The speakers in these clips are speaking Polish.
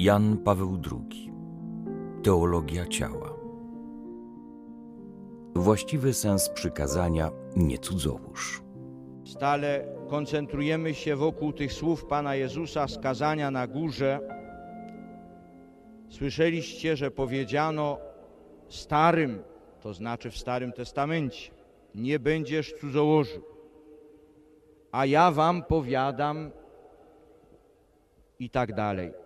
Jan Paweł II Teologia ciała Właściwy sens przykazania nie cudzołóż. Stale koncentrujemy się wokół tych słów Pana Jezusa z kazania na górze. Słyszeliście, że powiedziano starym, to znaczy w Starym Testamencie, nie będziesz cudzołożył. A ja wam powiadam i tak dalej.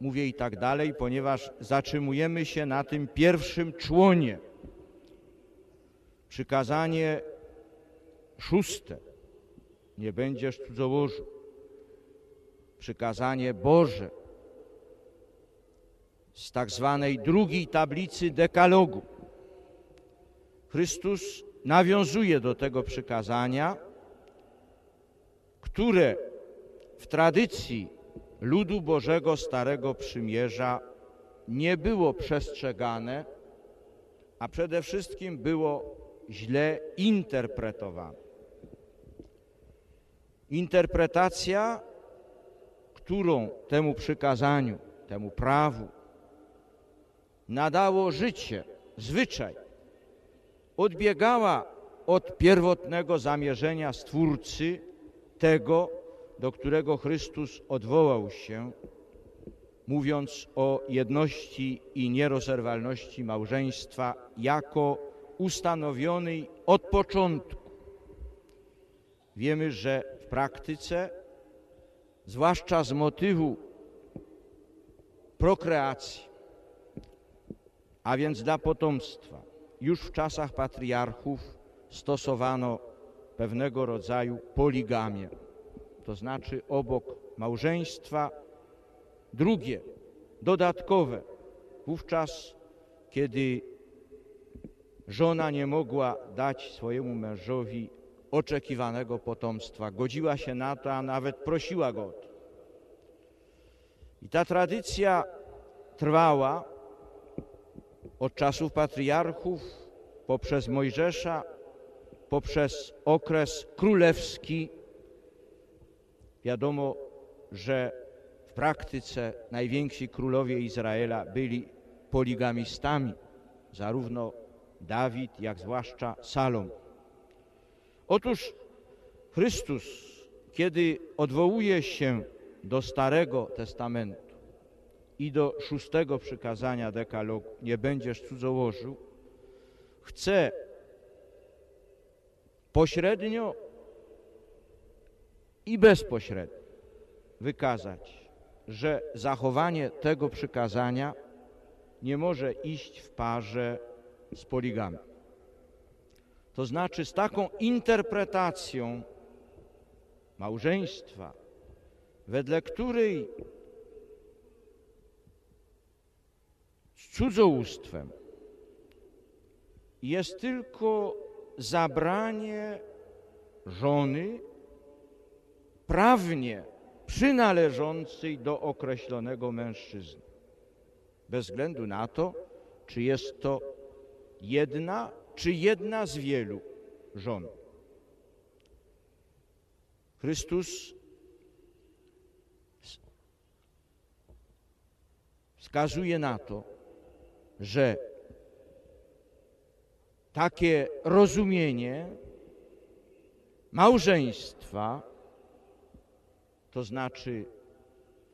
Mówię i tak dalej, ponieważ zatrzymujemy się na tym pierwszym członie. Przykazanie szóste. Nie będziesz cudzołożył. Przykazanie Boże z tak zwanej drugiej tablicy dekalogu. Chrystus nawiązuje do tego przykazania, które w tradycji ludu Bożego Starego Przymierza nie było przestrzegane, a przede wszystkim było źle interpretowane. Interpretacja, którą temu przykazaniu, temu prawu nadało życie, zwyczaj, odbiegała od pierwotnego zamierzenia Stwórcy, tego, do którego Chrystus odwołał się, mówiąc o jedności i nierozerwalności małżeństwa jako ustanowionej od początku. Wiemy, że w praktyce, zwłaszcza z motywu prokreacji, a więc dla potomstwa, już w czasach patriarchów stosowano pewnego rodzaju poligamię to znaczy obok małżeństwa, drugie, dodatkowe, wówczas, kiedy żona nie mogła dać swojemu mężowi oczekiwanego potomstwa, godziła się na to, a nawet prosiła go o to. I ta tradycja trwała od czasów patriarchów, poprzez Mojżesza, poprzez okres królewski Wiadomo, że w praktyce najwięksi królowie Izraela byli poligamistami, zarówno Dawid, jak zwłaszcza Salom. Otóż Chrystus, kiedy odwołuje się do Starego Testamentu i do szóstego przykazania dekalogu, nie będziesz cudzołożył, chce pośrednio i bezpośrednio wykazać, że zachowanie tego przykazania nie może iść w parze z poligamią. To znaczy z taką interpretacją małżeństwa, wedle której z cudzołóstwem jest tylko zabranie żony prawnie przynależącej do określonego mężczyzny. Bez względu na to, czy jest to jedna, czy jedna z wielu żon. Chrystus wskazuje na to, że takie rozumienie małżeństwa to znaczy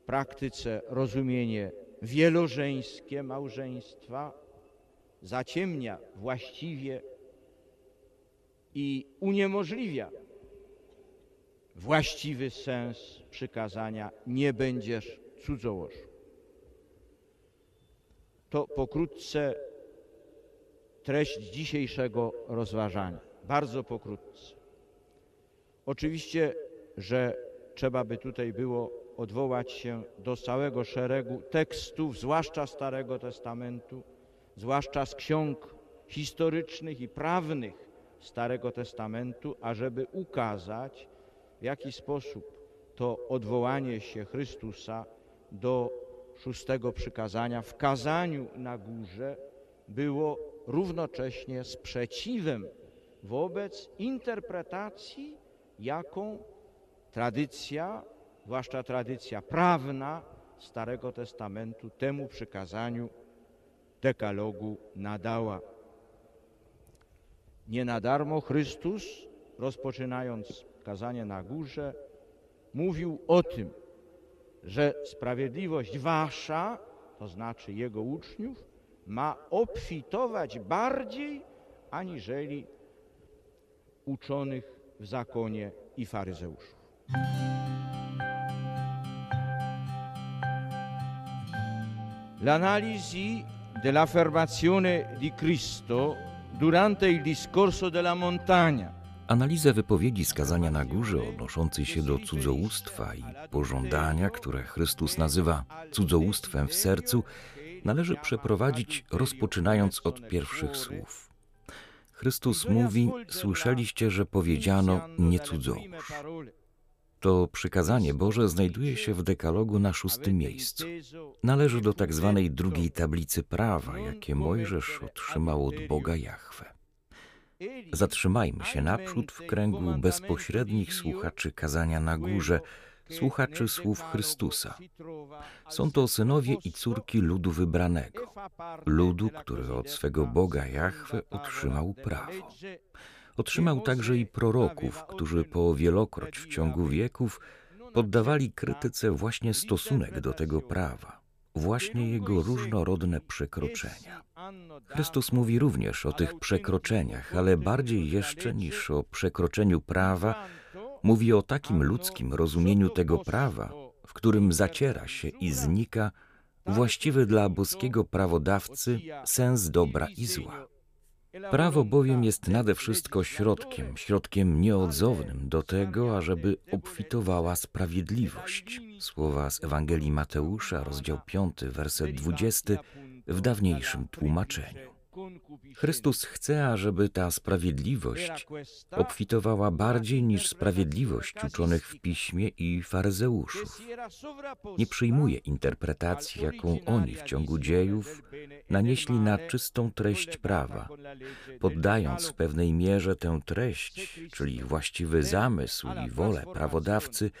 w praktyce rozumienie wielożeńskie małżeństwa, zaciemnia właściwie i uniemożliwia właściwy sens przykazania nie będziesz cudzołożył. To pokrótce treść dzisiejszego rozważania. Bardzo pokrótce. Oczywiście, że trzeba by tutaj było odwołać się do całego szeregu tekstów, zwłaszcza Starego Testamentu, zwłaszcza z ksiąg historycznych i prawnych Starego Testamentu, ażeby ukazać, w jaki sposób to odwołanie się Chrystusa do szóstego przykazania w kazaniu na górze było równocześnie sprzeciwem wobec interpretacji, jaką tradycja, zwłaszcza tradycja prawna, Starego Testamentu temu przykazaniu dekalogu nadała. Nie na darmo Chrystus, rozpoczynając kazanie na górze, mówił o tym, że sprawiedliwość wasza, to znaczy jego uczniów, ma obfitować bardziej aniżeli uczonych w zakonie i faryzeuszów. L'analisi dell'affermazione di Cristo durante il discorso della montagna Analizę wypowiedzi skazania na górze odnoszącej się do cudzołóstwa i pożądania, które Chrystus nazywa cudzołóstwem w sercu, należy przeprowadzić rozpoczynając od pierwszych słów. Chrystus mówi: Słyszeliście, że powiedziano nie cudzołóż. To przykazanie Boże znajduje się w dekalogu na szóstym miejscu. Należy do tak zwanej drugiej tablicy prawa, jakie Mojżesz otrzymał od Boga Jahwe. Zatrzymajmy się naprzód w kręgu bezpośrednich słuchaczy kazania na górze, słuchaczy słów Chrystusa. Są to synowie i córki ludu wybranego, ludu, który od swego Boga Jahwe otrzymał prawo. Otrzymał także i proroków, którzy po wielokroć w ciągu wieków poddawali krytyce właśnie stosunek do tego prawa, właśnie jego różnorodne przekroczenia. Chrystus mówi również o tych przekroczeniach, ale bardziej jeszcze niż o przekroczeniu prawa, mówi o takim ludzkim rozumieniu tego prawa, w którym zaciera się i znika właściwy dla boskiego prawodawcy sens dobra i zła. Prawo bowiem jest nade wszystko środkiem, środkiem nieodzownym do tego, ażeby obfitowała sprawiedliwość. Słowa z Ewangelii Mateusza, rozdział 5, werset 20 w dawniejszym tłumaczeniu. Chrystus chce, ażeby ta sprawiedliwość obfitowała bardziej niż sprawiedliwość uczonych w piśmie i faryzeuszów. Nie przyjmuje interpretacji, jaką oni w ciągu dziejów nanieśli na czystą treść prawa, poddając w pewnej mierze tę treść, czyli właściwy zamysł i wolę prawodawcy,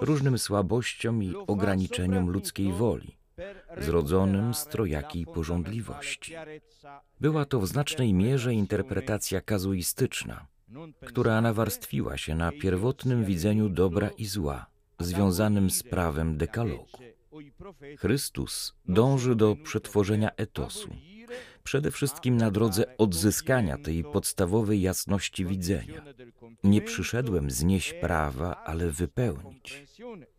różnym słabościom i ograniczeniom ludzkiej woli zrodzonym z trojakiej pożądliwości. Była to w znacznej mierze interpretacja kazuistyczna, która nawarstwiła się na pierwotnym widzeniu dobra i zła, związanym z prawem dekalogu. Chrystus dąży do przetworzenia etosu, przede wszystkim na drodze odzyskania tej podstawowej jasności widzenia. Nie przyszedłem znieść prawa, ale wypełnić.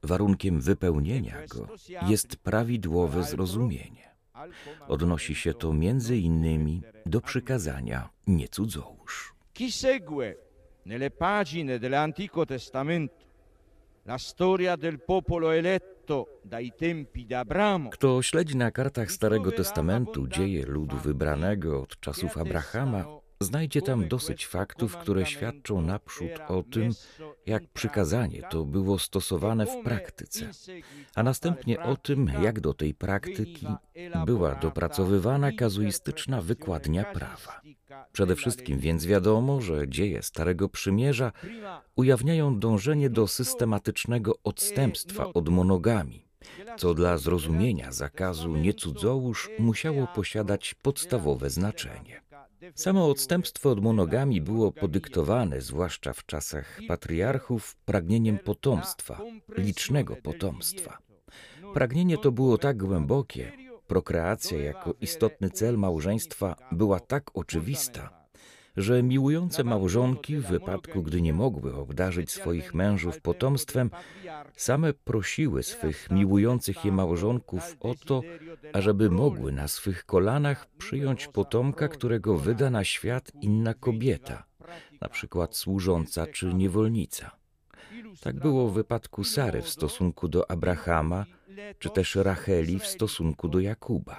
Warunkiem wypełnienia go jest prawidłowe zrozumienie. Odnosi się to między innymi do przykazania nie cudzołóż. Chi segue nelle pagine dell'Antico Testamento la storia del popolo eletto Kto śledzi na kartach Starego Testamentu dzieje ludu wybranego od czasów Abrahama, znajdzie tam dosyć faktów, które świadczą naprzód o tym, jak przykazanie to było stosowane w praktyce, a następnie o tym, jak do tej praktyki była dopracowywana kazuistyczna wykładnia prawa. Przede wszystkim więc wiadomo, że dzieje Starego Przymierza ujawniają dążenie do systematycznego odstępstwa od monogami, co dla zrozumienia zakazu nie cudzołóż musiało posiadać podstawowe znaczenie. Samo odstępstwo od monogami było podyktowane, zwłaszcza w czasach patriarchów, pragnieniem potomstwa, licznego potomstwa. Pragnienie to było tak głębokie, prokreacja jako istotny cel małżeństwa była tak oczywista, że miłujące małżonki, w wypadku gdy nie mogły obdarzyć swoich mężów potomstwem, same prosiły swych miłujących je małżonków o to, ażeby mogły na swych kolanach przyjąć potomka, którego wyda na świat inna kobieta, na przykład służąca czy niewolnica. Tak było w wypadku Sary w stosunku do Abrahama, czy też Racheli w stosunku do Jakuba.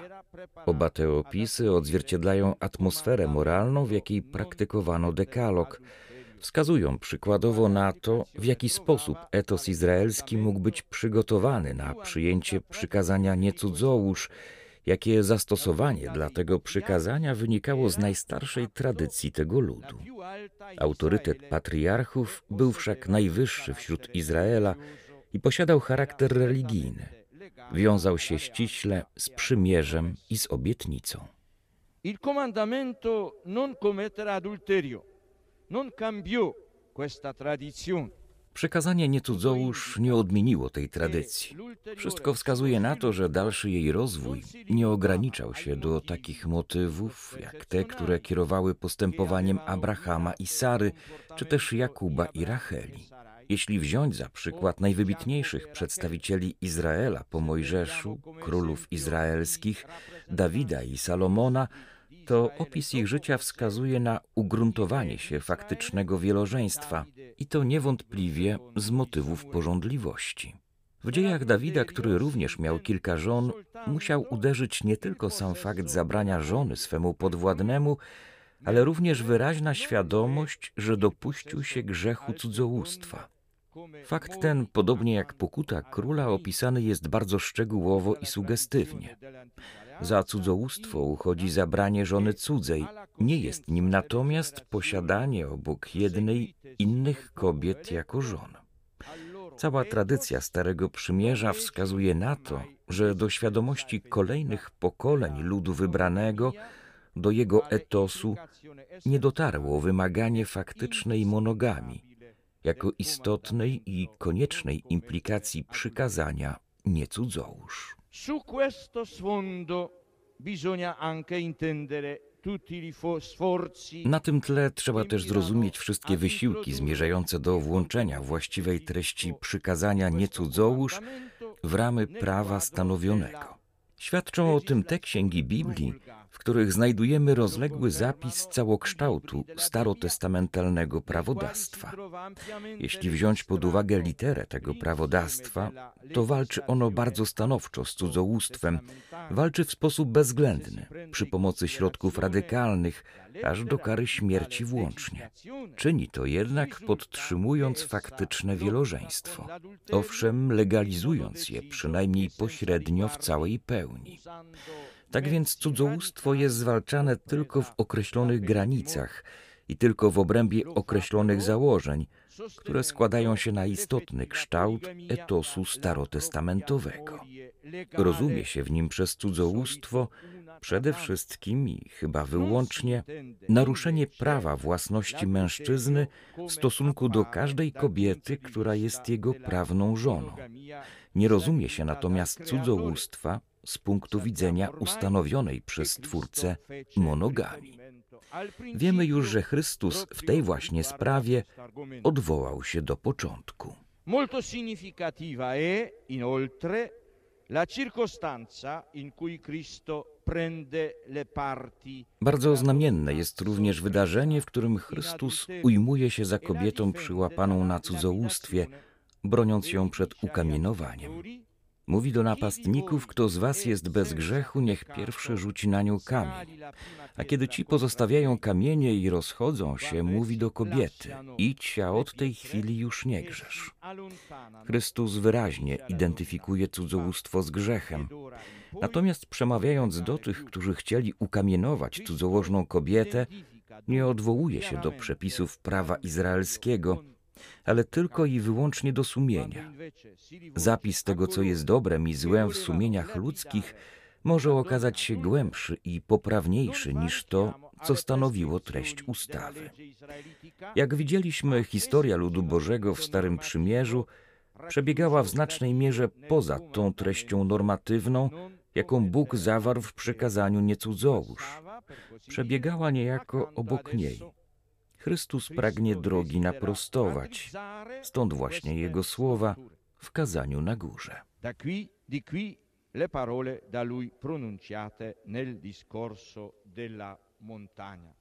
Oba te opisy odzwierciedlają atmosferę moralną, w jakiej praktykowano dekalog. Wskazują przykładowo na to, w jaki sposób etos izraelski mógł być przygotowany na przyjęcie przykazania nie cudzołóż, jakie zastosowanie dla tego przykazania wynikało z najstarszej tradycji tego ludu. Autorytet patriarchów był wszak najwyższy wśród Izraela i posiadał charakter religijny. Wiązał się ściśle z przymierzem i z obietnicą. Il comandamento non commettere adulterio non cambiò questa tradizione. Przekazanie nie cudzołóż nie odmieniło tej tradycji. Wszystko wskazuje na to, że dalszy jej rozwój nie ograniczał się do takich motywów, jak te, które kierowały postępowaniem Abrahama i Sary, czy też Jakuba i Racheli. Jeśli wziąć za przykład najwybitniejszych przedstawicieli Izraela po Mojżeszu, królów izraelskich, Dawida i Salomona, to opis ich życia wskazuje na ugruntowanie się faktycznego wielożeństwa i to niewątpliwie z motywów porządliwości. W dziejach Dawida, który również miał kilka żon, musiał uderzyć nie tylko sam fakt zabrania żony swemu podwładnemu, ale również wyraźna świadomość, że dopuścił się grzechu cudzołóstwa. Fakt ten, podobnie jak pokuta króla, opisany jest bardzo szczegółowo i sugestywnie. Za cudzołóstwo uchodzi zabranie żony cudzej, nie jest nim natomiast posiadanie obok jednej innych kobiet jako żon. Cała tradycja Starego Przymierza wskazuje na to, że do świadomości kolejnych pokoleń ludu wybranego, do jego etosu, nie dotarło wymaganie faktycznej monogami, jako istotnej i koniecznej implikacji przykazania nie cudzołóż. Su questo sfondo bisogna anche intendere Na tym tle trzeba też zrozumieć wszystkie wysiłki zmierzające do włączenia właściwej treści przykazania nie cudzołóż w ramy prawa stanowionego. Świadczą o tym te księgi Biblii, w których znajdujemy rozległy zapis całokształtu starotestamentalnego prawodawstwa. Jeśli wziąć pod uwagę literę tego prawodawstwa, to walczy ono bardzo stanowczo z cudzołóstwem, walczy w sposób bezwzględny, przy pomocy środków radykalnych, aż do kary śmierci włącznie. Czyni to jednak podtrzymując faktyczne wielożeństwo, owszem, legalizując je przynajmniej pośrednio w całej pełni. Tak więc cudzołóstwo jest zwalczane tylko w określonych granicach i tylko w obrębie określonych założeń, które składają się na istotny kształt etosu starotestamentowego. Rozumie się w nim przez cudzołóstwo przede wszystkim i chyba wyłącznie naruszenie prawa własności mężczyzny w stosunku do każdej kobiety, która jest jego prawną żoną. Nie rozumie się natomiast cudzołóstwa z punktu widzenia ustanowionej przez Twórcę monogami. Wiemy już, że Chrystus w tej właśnie sprawie odwołał się do początku. Molto significativa è, inoltre, la circostanza in cui Cristo. Bardzo znamienne jest również wydarzenie, w którym Chrystus ujmuje się za kobietą przyłapaną na cudzołóstwie, broniąc ją przed ukamienowaniem. Mówi do napastników, kto z was jest bez grzechu, niech pierwszy rzuci na nią kamień. A kiedy ci pozostawiają kamienie i rozchodzą się, mówi do kobiety: Idź, a od tej chwili już nie grzesz. Chrystus wyraźnie identyfikuje cudzołóstwo z grzechem. Natomiast przemawiając do tych, którzy chcieli ukamienować cudzołożną kobietę, nie odwołuje się do przepisów prawa izraelskiego, ale tylko i wyłącznie do sumienia. Zapis tego, co jest dobrem i złem w sumieniach ludzkich, może okazać się głębszy i poprawniejszy niż to, co stanowiło treść ustawy. Jak widzieliśmy, historia ludu Bożego w Starym Przymierzu przebiegała w znacznej mierze poza tą treścią normatywną, jaką Bóg zawarł w przekazaniu nie cudzołóż. Przebiegała niejako obok niej. Chrystus pragnie drogi naprostować, stąd właśnie Jego słowa w kazaniu na górze. Le parole da lui pronunciate nel discorso della montagna.